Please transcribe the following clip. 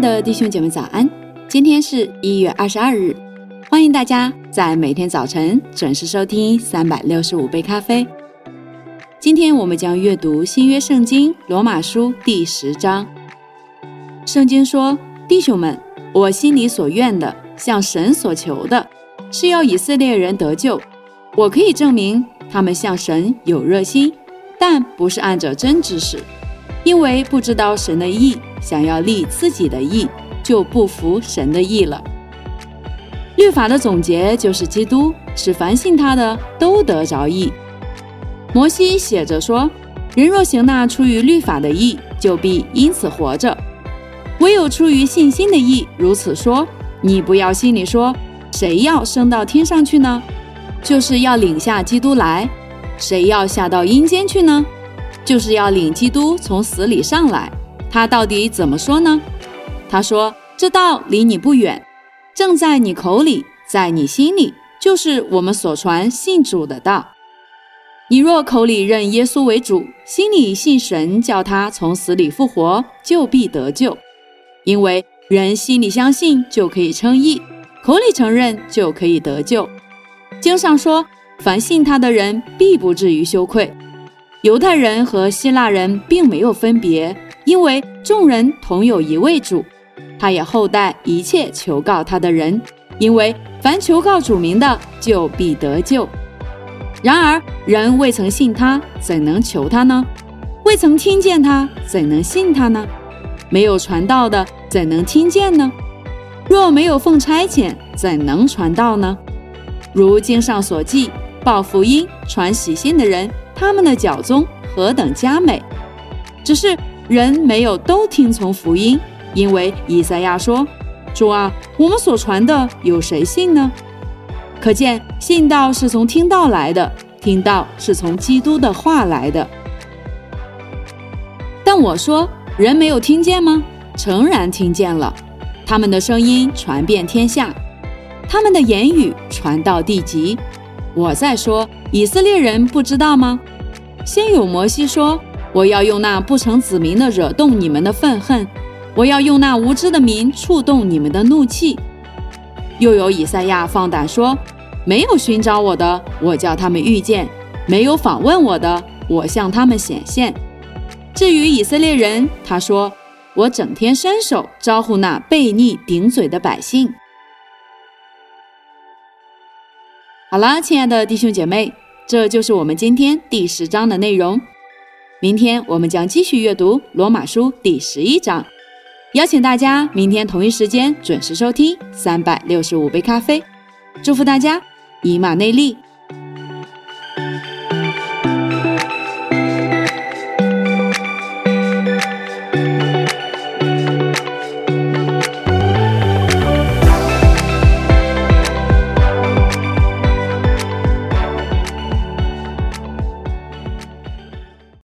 的弟兄姐妹早安！今天是一月二十二日，欢迎大家在每天早晨准时收听三百六十五杯咖啡。今天我们将阅读新约圣经罗马书第十章。圣经说：“弟兄们，我心里所愿的，向神所求的，是要以色列人得救。我可以证明他们向神有热心，但不是按着真知识，因为不知道神的意。”想要立自己的意，就不服神的意了。律法的总结就是基督，使凡信他的都得着意。摩西写着说：“人若行那出于律法的意，就必因此活着；唯有出于信心的意，如此说，你不要心里说，谁要升到天上去呢？就是要领下基督来。谁要下到阴间去呢？就是要领基督从死里上来。”他到底怎么说呢？他说：“这道离你不远，正在你口里，在你心里，就是我们所传信主的道。你若口里认耶稣为主，心里信神叫他从死里复活，就必得救。因为人心里相信就可以称义，口里承认就可以得救。经上说，凡信他的人必不至于羞愧。犹太人和希腊人并没有分别。”因为众人同有一位主，他也厚待一切求告他的人。因为凡求告主名的，就必得救。然而人未曾信他，怎能求他呢？未曾听见他，怎能信他呢？没有传道的，怎能听见呢？若没有奉差遣，怎能传道呢？如经上所记，报福音、传喜信的人，他们的脚中何等佳美！只是。人没有都听从福音，因为以赛亚说：“主啊，我们所传的有谁信呢？”可见信道是从听道来的，听道是从基督的话来的。但我说，人没有听见吗？诚然听见了，他们的声音传遍天下，他们的言语传到地极。我在说，以色列人不知道吗？先有摩西说。我要用那不成子民的惹动你们的愤恨，我要用那无知的民触动你们的怒气。又有以赛亚放胆说：没有寻找我的，我叫他们遇见；没有访问我的，我向他们显现。至于以色列人，他说：我整天伸手招呼那悖逆顶嘴的百姓。好了，亲爱的弟兄姐妹，这就是我们今天第十章的内容。明天我们将继续阅读罗马书第十一章，邀请大家明天同一时间准时收听三百六十五杯咖啡，祝福大家以马内利。